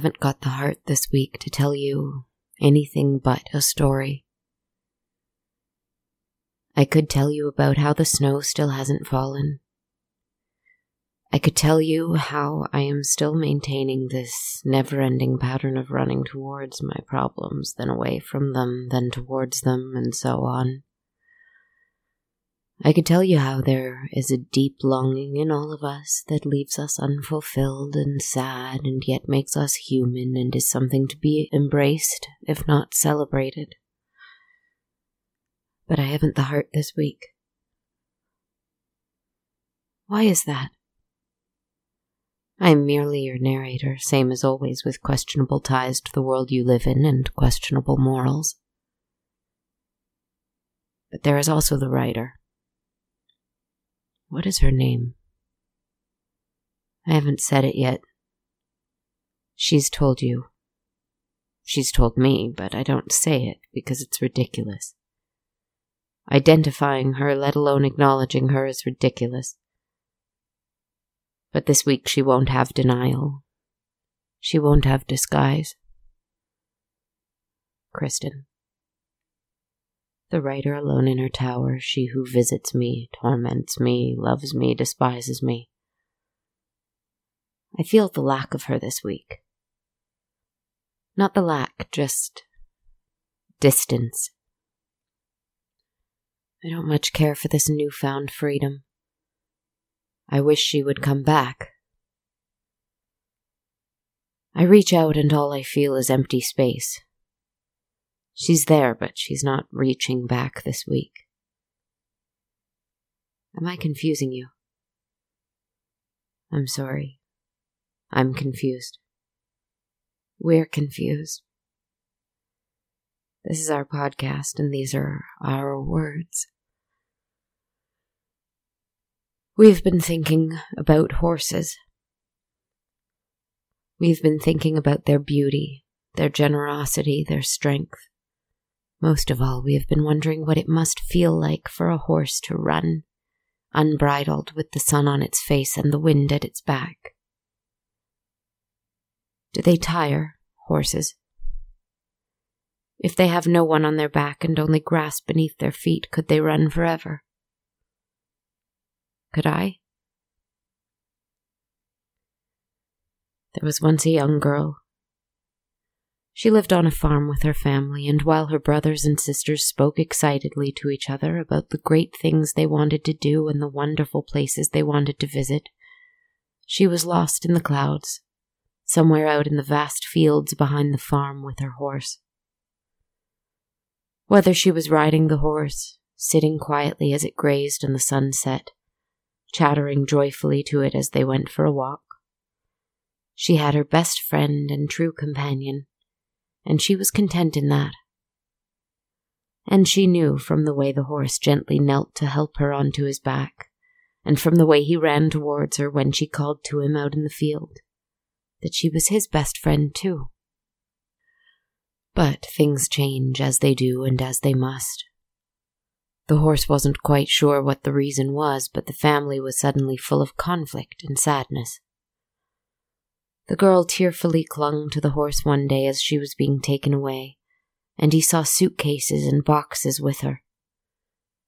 Haven't got the heart this week to tell you anything but a story. I could tell you about how the snow still hasn't fallen. I could tell you how I am still maintaining this never ending pattern of running towards my problems, then away from them, then towards them, and so on. I could tell you how there is a deep longing in all of us that leaves us unfulfilled and sad and yet makes us human and is something to be embraced, if not celebrated. But I haven't the heart this week. Why is that? I am merely your narrator, same as always, with questionable ties to the world you live in and questionable morals. But there is also the writer what is her name? I haven't said it yet. She's told you. She's told me, but I don't say it because it's ridiculous. Identifying her, let alone acknowledging her, is ridiculous. But this week she won't have denial. She won't have disguise. Kristen the writer alone in her tower, she who visits me, torments me, loves me, despises me. I feel the lack of her this week. Not the lack, just distance. I don't much care for this newfound freedom. I wish she would come back. I reach out and all I feel is empty space. She's there, but she's not reaching back this week. Am I confusing you? I'm sorry. I'm confused. We're confused. This is our podcast, and these are our words. We've been thinking about horses. We've been thinking about their beauty, their generosity, their strength. Most of all, we have been wondering what it must feel like for a horse to run, unbridled with the sun on its face and the wind at its back. Do they tire, horses? If they have no one on their back and only grass beneath their feet, could they run forever? Could I? There was once a young girl she lived on a farm with her family, and while her brothers and sisters spoke excitedly to each other about the great things they wanted to do and the wonderful places they wanted to visit, she was lost in the clouds, somewhere out in the vast fields behind the farm with her horse. Whether she was riding the horse, sitting quietly as it grazed in the sunset, chattering joyfully to it as they went for a walk, she had her best friend and true companion and she was content in that. And she knew from the way the horse gently knelt to help her onto his back, and from the way he ran towards her when she called to him out in the field, that she was his best friend too. But things change as they do and as they must. The horse wasn't quite sure what the reason was, but the family was suddenly full of conflict and sadness. The girl tearfully clung to the horse one day as she was being taken away, and he saw suitcases and boxes with her.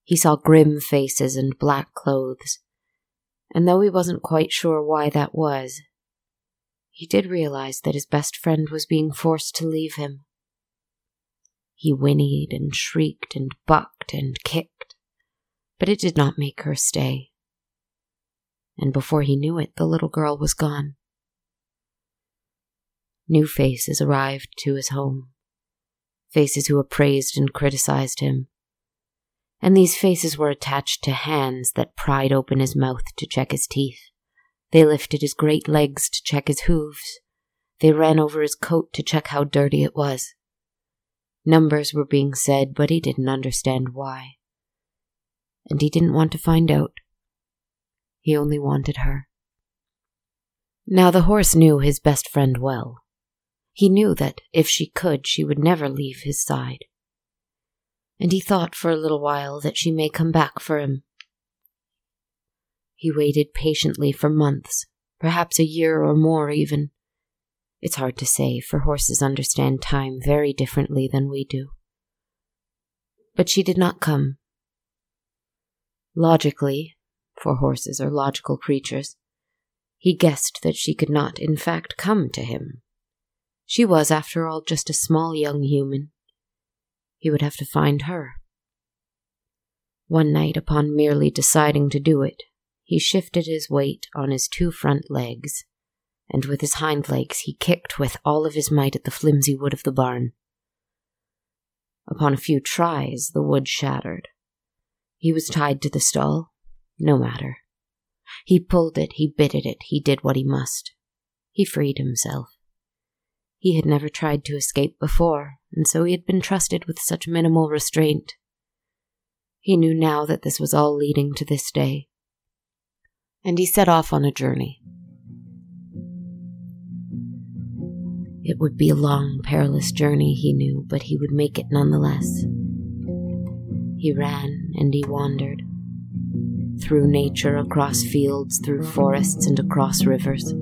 He saw grim faces and black clothes, and though he wasn't quite sure why that was, he did realize that his best friend was being forced to leave him. He whinnied and shrieked and bucked and kicked, but it did not make her stay. And before he knew it, the little girl was gone. New faces arrived to his home, faces who appraised and criticized him. And these faces were attached to hands that pried open his mouth to check his teeth. They lifted his great legs to check his hooves. They ran over his coat to check how dirty it was. Numbers were being said, but he didn't understand why. And he didn't want to find out. He only wanted her. Now the horse knew his best friend well. He knew that if she could, she would never leave his side. And he thought for a little while that she may come back for him. He waited patiently for months, perhaps a year or more even. It's hard to say, for horses understand time very differently than we do. But she did not come. Logically, for horses are logical creatures, he guessed that she could not, in fact, come to him. She was, after all, just a small young human. He would have to find her. One night, upon merely deciding to do it, he shifted his weight on his two front legs, and with his hind legs he kicked with all of his might at the flimsy wood of the barn. Upon a few tries, the wood shattered. He was tied to the stall. No matter. He pulled it, he bit at it, he did what he must. He freed himself. He had never tried to escape before, and so he had been trusted with such minimal restraint. He knew now that this was all leading to this day. And he set off on a journey. It would be a long, perilous journey, he knew, but he would make it nonetheless. He ran and he wandered. Through nature, across fields, through forests, and across rivers.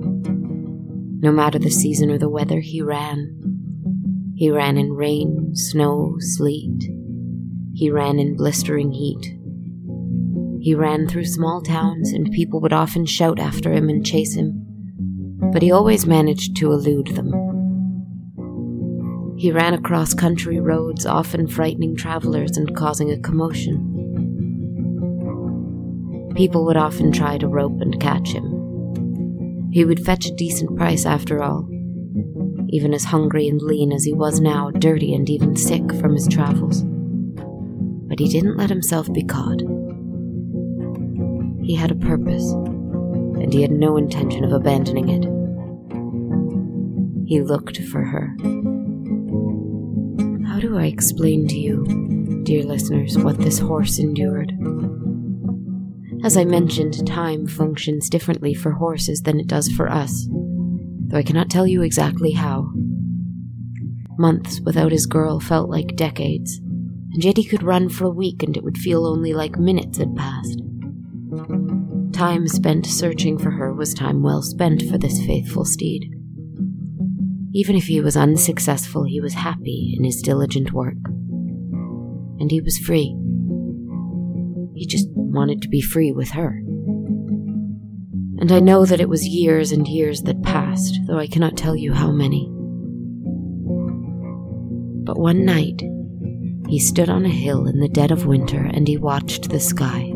No matter the season or the weather, he ran. He ran in rain, snow, sleet. He ran in blistering heat. He ran through small towns, and people would often shout after him and chase him, but he always managed to elude them. He ran across country roads, often frightening travelers and causing a commotion. People would often try to rope and catch him. He would fetch a decent price after all, even as hungry and lean as he was now, dirty and even sick from his travels. But he didn't let himself be caught. He had a purpose, and he had no intention of abandoning it. He looked for her How do I explain to you, dear listeners, what this horse endured? As I mentioned, time functions differently for horses than it does for us, though I cannot tell you exactly how. Months without his girl felt like decades, and yet he could run for a week and it would feel only like minutes had passed. Time spent searching for her was time well spent for this faithful steed. Even if he was unsuccessful, he was happy in his diligent work. And he was free. He just wanted to be free with her. And I know that it was years and years that passed, though I cannot tell you how many. But one night, he stood on a hill in the dead of winter and he watched the sky.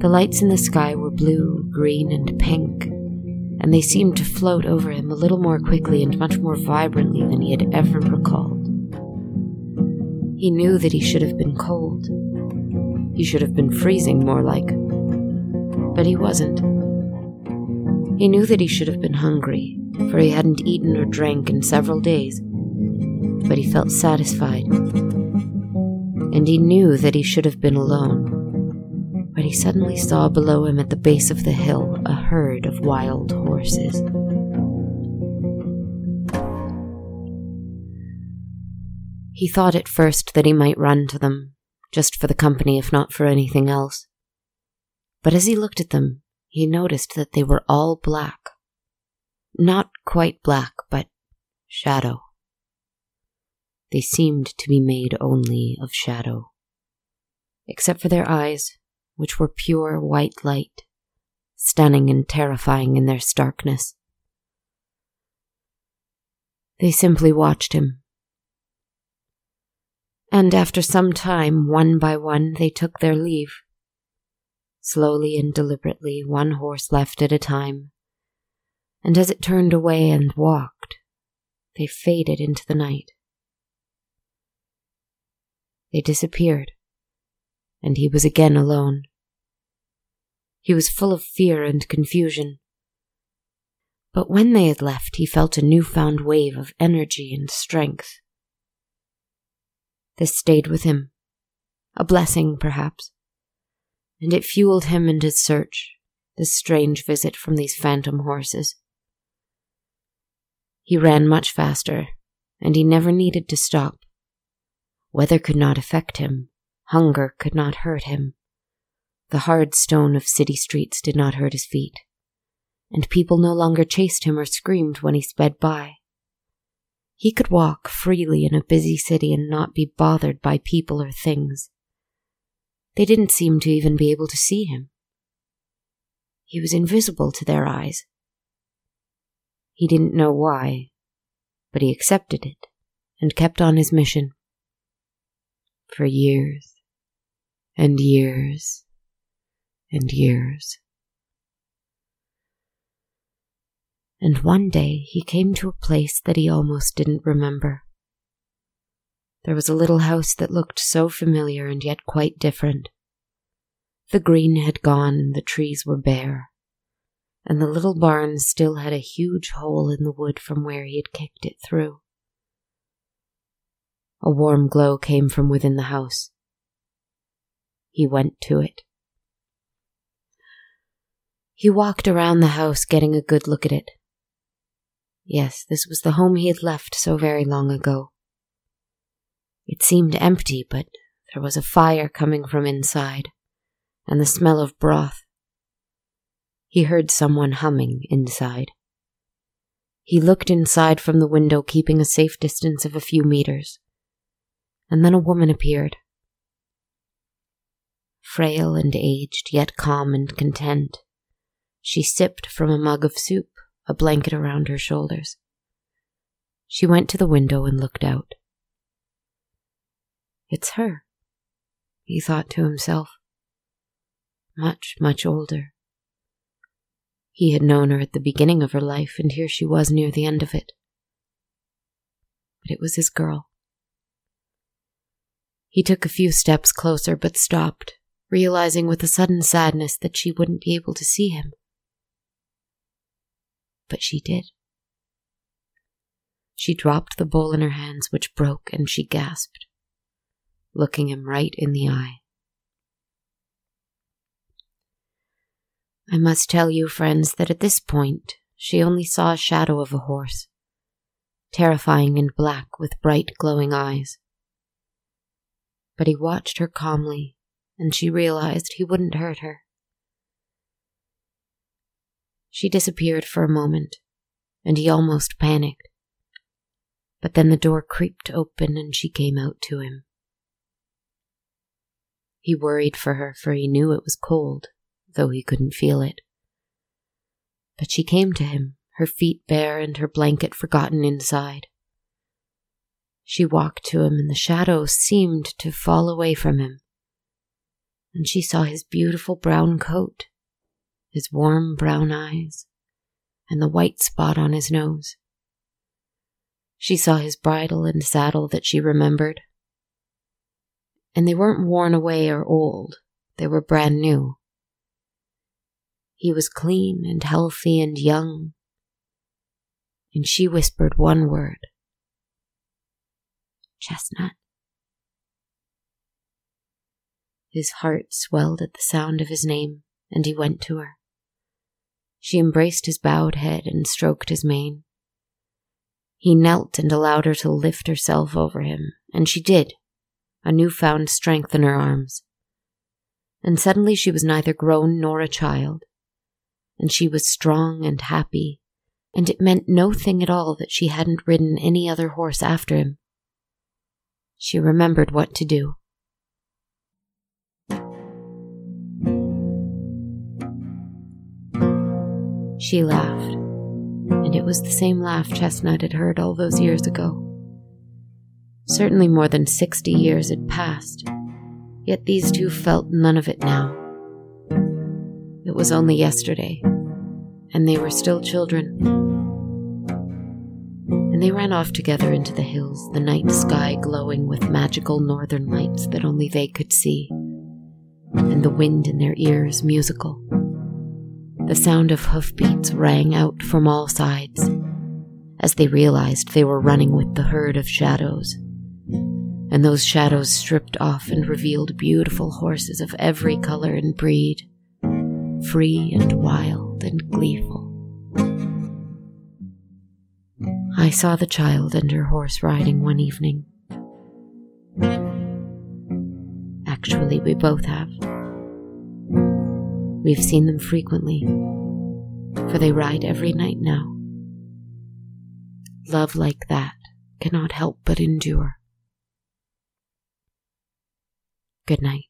The lights in the sky were blue, green, and pink, and they seemed to float over him a little more quickly and much more vibrantly than he had ever recalled. He knew that he should have been cold. He should have been freezing, more like. But he wasn't. He knew that he should have been hungry, for he hadn't eaten or drank in several days. But he felt satisfied. And he knew that he should have been alone but he suddenly saw below him at the base of the hill a herd of wild horses. He thought at first that he might run to them, just for the company if not for anything else. But as he looked at them, he noticed that they were all black. Not quite black, but shadow. They seemed to be made only of shadow. Except for their eyes, which were pure white light, stunning and terrifying in their starkness. They simply watched him. And after some time, one by one, they took their leave. Slowly and deliberately, one horse left at a time, and as it turned away and walked, they faded into the night. They disappeared, and he was again alone. He was full of fear and confusion. But when they had left, he felt a newfound wave of energy and strength. This stayed with him, a blessing perhaps, and it fueled him in his search, this strange visit from these phantom horses. He ran much faster, and he never needed to stop. Weather could not affect him, hunger could not hurt him. The hard stone of city streets did not hurt his feet, and people no longer chased him or screamed when he sped by. He could walk freely in a busy city and not be bothered by people or things. They didn't seem to even be able to see him. He was invisible to their eyes. He didn't know why, but he accepted it and kept on his mission. For years and years and years. And one day he came to a place that he almost didn't remember. There was a little house that looked so familiar and yet quite different. The green had gone and the trees were bare, and the little barn still had a huge hole in the wood from where he had kicked it through. A warm glow came from within the house. He went to it. He walked around the house, getting a good look at it. Yes, this was the home he had left so very long ago. It seemed empty, but there was a fire coming from inside, and the smell of broth. He heard someone humming inside. He looked inside from the window, keeping a safe distance of a few meters, and then a woman appeared. Frail and aged, yet calm and content, she sipped from a mug of soup, a blanket around her shoulders. She went to the window and looked out. It's her, he thought to himself. Much, much older. He had known her at the beginning of her life, and here she was near the end of it. But it was his girl. He took a few steps closer, but stopped, realizing with a sudden sadness that she wouldn't be able to see him. But she did. She dropped the bowl in her hands, which broke, and she gasped looking him right in the eye. I must tell you, friends, that at this point she only saw a shadow of a horse, terrifying and black with bright glowing eyes. But he watched her calmly, and she realized he wouldn't hurt her. She disappeared for a moment, and he almost panicked. But then the door creaked open and she came out to him. He worried for her, for he knew it was cold, though he couldn't feel it. But she came to him, her feet bare and her blanket forgotten inside. She walked to him, and the shadow seemed to fall away from him. And she saw his beautiful brown coat, his warm brown eyes, and the white spot on his nose. She saw his bridle and saddle that she remembered, and they weren't worn away or old, they were brand new. He was clean and healthy and young, and she whispered one word Chestnut. His heart swelled at the sound of his name, and he went to her. She embraced his bowed head and stroked his mane. He knelt and allowed her to lift herself over him, and she did a newfound strength in her arms. And suddenly she was neither grown nor a child, and she was strong and happy, and it meant no thing at all that she hadn't ridden any other horse after him. She remembered what to do. She laughed, and it was the same laugh Chestnut had heard all those years ago. Certainly more than sixty years had passed, yet these two felt none of it now. It was only yesterday, and they were still children. And they ran off together into the hills, the night sky glowing with magical northern lights that only they could see, and the wind in their ears musical. The sound of hoofbeats rang out from all sides as they realized they were running with the herd of shadows and those shadows stripped off and revealed beautiful horses of every color and breed, free and wild and gleeful. I saw the child and her horse riding one evening. Actually, we both have. We've seen them frequently, for they ride every night now. Love like that cannot help but endure. Good night.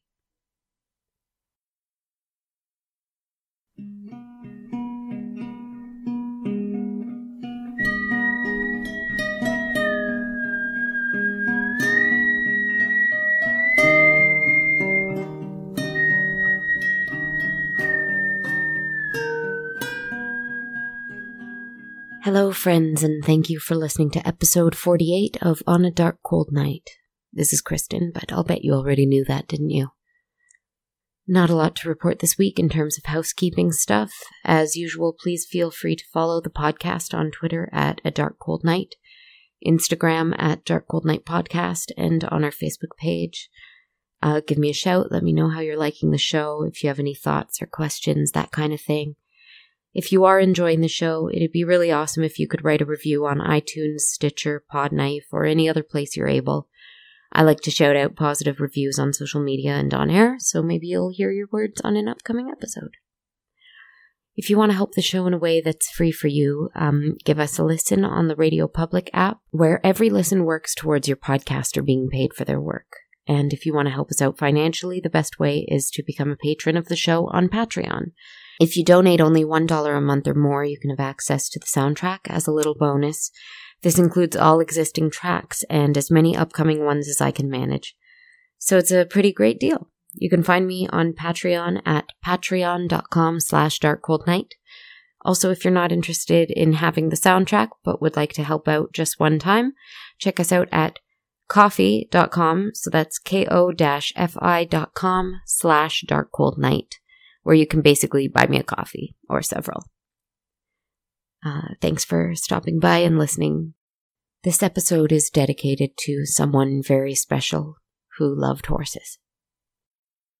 Hello, friends, and thank you for listening to episode 48 of On a Dark Cold Night. This is Kristen, but I'll bet you already knew that, didn't you? Not a lot to report this week in terms of housekeeping stuff. As usual, please feel free to follow the podcast on Twitter at A Dark Cold Night, Instagram at Dark Cold Night Podcast, and on our Facebook page. Uh, give me a shout. Let me know how you're liking the show, if you have any thoughts or questions, that kind of thing. If you are enjoying the show, it'd be really awesome if you could write a review on iTunes, Stitcher, Podknife, or any other place you're able. I like to shout out positive reviews on social media and on air, so maybe you'll hear your words on an upcoming episode. If you want to help the show in a way that's free for you, um, give us a listen on the Radio Public app, where every listen works towards your podcaster being paid for their work. And if you want to help us out financially, the best way is to become a patron of the show on Patreon. If you donate only $1 a month or more, you can have access to the soundtrack as a little bonus. This includes all existing tracks and as many upcoming ones as I can manage. So it's a pretty great deal. You can find me on Patreon at patreon.com slash darkcoldnight. Also, if you're not interested in having the soundtrack but would like to help out just one time, check us out at ko-fi.com. So that's ko-fi.com slash darkcoldnight where you can basically buy me a coffee or several. Uh, thanks for stopping by and listening. This episode is dedicated to someone very special who loved horses.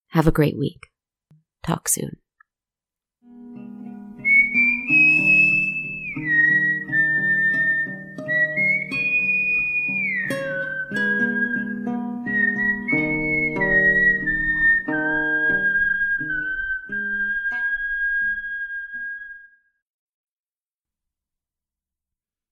Have a great week. Talk soon.